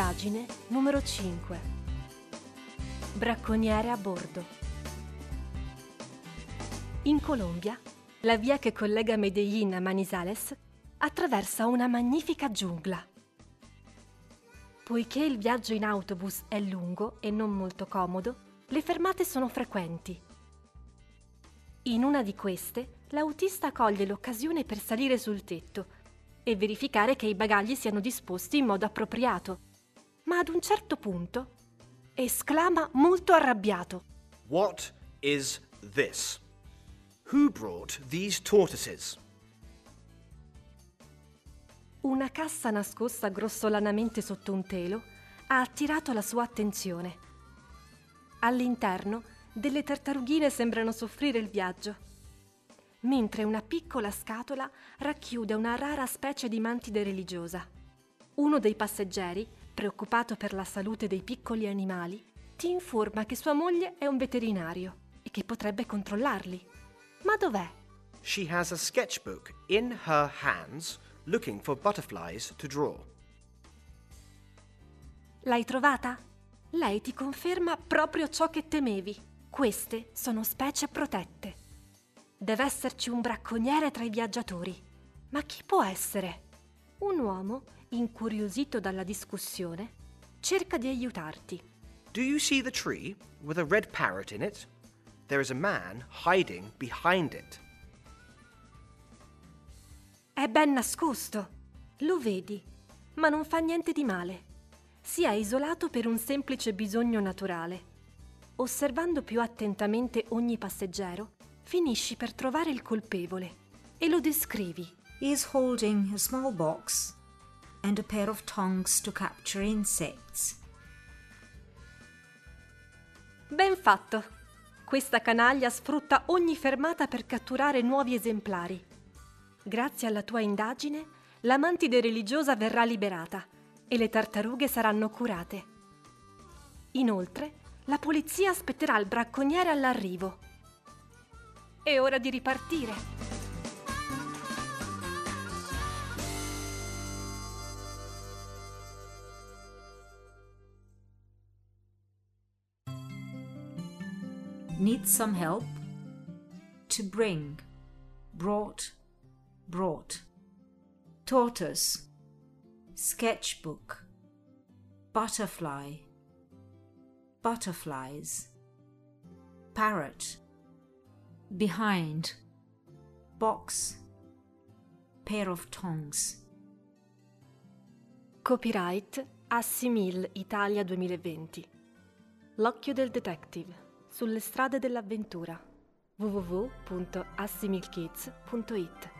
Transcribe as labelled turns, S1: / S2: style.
S1: Indagine numero 5. Bracconiere a bordo. In Colombia, la via che collega Medellin a Manizales attraversa una magnifica giungla. Poiché il viaggio in autobus è lungo e non molto comodo, le fermate sono frequenti. In una di queste, l'autista coglie l'occasione per salire sul tetto e verificare che i bagagli siano disposti in modo appropriato. Ma ad un certo punto esclama molto arrabbiato.
S2: What is this? Who brought these tortoises?
S1: Una cassa nascosta grossolanamente sotto un telo ha attirato la sua attenzione. All'interno, delle tartarughine sembrano soffrire il viaggio mentre una piccola scatola racchiude una rara specie di mantide religiosa. Uno dei passeggeri, preoccupato per la salute dei piccoli animali, ti informa che sua moglie è un veterinario e che potrebbe controllarli. Ma dov'è?
S2: She has a sketchbook in her hands looking for butterflies to draw.
S1: L'hai trovata? Lei ti conferma proprio ciò che temevi. Queste sono specie protette. Deve esserci un bracconiere tra i viaggiatori. Ma chi può essere? Un uomo, incuriosito dalla discussione, cerca di aiutarti.
S2: Do you see the tree with a red parrot in it? There is a man hiding behind it.
S1: È ben nascosto. Lo vedi, ma non fa niente di male. Si è isolato per un semplice bisogno naturale. Osservando più attentamente ogni passeggero, finisci per trovare il colpevole e lo descrivi.
S3: He is holding a small box and a pair of tongs to capture insects.
S1: Ben fatto! Questa canaglia sfrutta ogni fermata per catturare nuovi esemplari. Grazie alla tua indagine, la mantide religiosa verrà liberata e le tartarughe saranno curate. Inoltre, la polizia aspetterà il bracconiere all'arrivo è ora di ripartire.
S3: Need some help? To bring, brought, brought. Tortoise, sketchbook, butterfly, butterflies, parrot behind, box, pair of tongs.
S1: Copyright Assimil Italia 2020. L'occhio del detective sulle strade dell'avventura. www.assimilkids.it